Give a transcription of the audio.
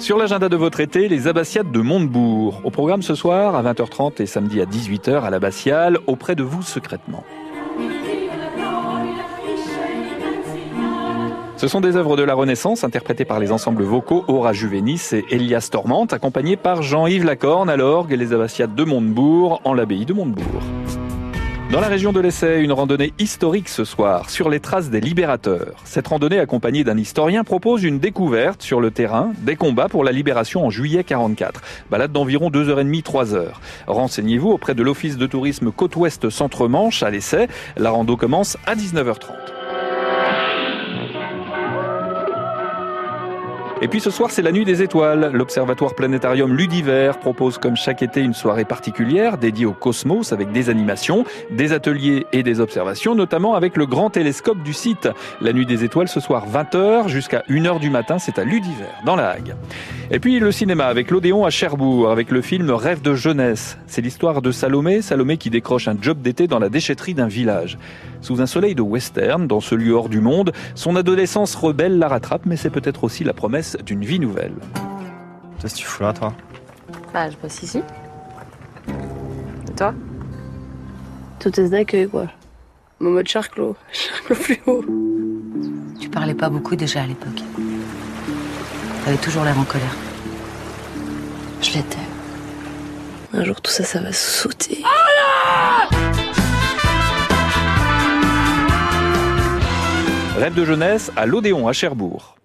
Sur l'agenda de votre été, les abbatiades de Montebourg. Au programme ce soir à 20h30 et samedi à 18h à l'abbatiale, auprès de vous secrètement. Ce sont des œuvres de la Renaissance interprétées par les ensembles vocaux Aura Juvenis et Elias Tormente, accompagnés par Jean-Yves Lacorne à l'orgue et les abbatiades de Montebourg en l'abbaye de Montebourg. Dans la région de l'Essai, une randonnée historique ce soir sur les traces des libérateurs. Cette randonnée accompagnée d'un historien propose une découverte sur le terrain des combats pour la libération en juillet 44. Balade d'environ 2h30, 3h. Renseignez-vous auprès de l'Office de tourisme Côte-Ouest Centre-Manche à l'Essai. La rando commence à 19h30. Et puis ce soir, c'est la nuit des étoiles. L'Observatoire Planétarium Ludiver propose comme chaque été une soirée particulière dédiée au cosmos avec des animations, des ateliers et des observations, notamment avec le grand télescope du site. La nuit des étoiles ce soir 20h jusqu'à 1h du matin, c'est à Ludiver, dans la Hague. Et puis le cinéma avec l'Odéon à Cherbourg, avec le film Rêve de jeunesse. C'est l'histoire de Salomé, Salomé qui décroche un job d'été dans la déchetterie d'un village. Sous un soleil de western, dans ce lieu hors du monde, son adolescence rebelle la rattrape, mais c'est peut-être aussi la promesse d'une vie nouvelle. Qu'est-ce que tu fous là, toi Bah, je bosse ici. Et toi Tout est d'accueil, quoi. Mon mode charclos, charclos plus haut. Tu parlais pas beaucoup déjà à l'époque. T'avais toujours l'air en colère. Je l'étais. Un jour, tout ça, ça va sauter. Rêve de jeunesse à l'Odéon à Cherbourg.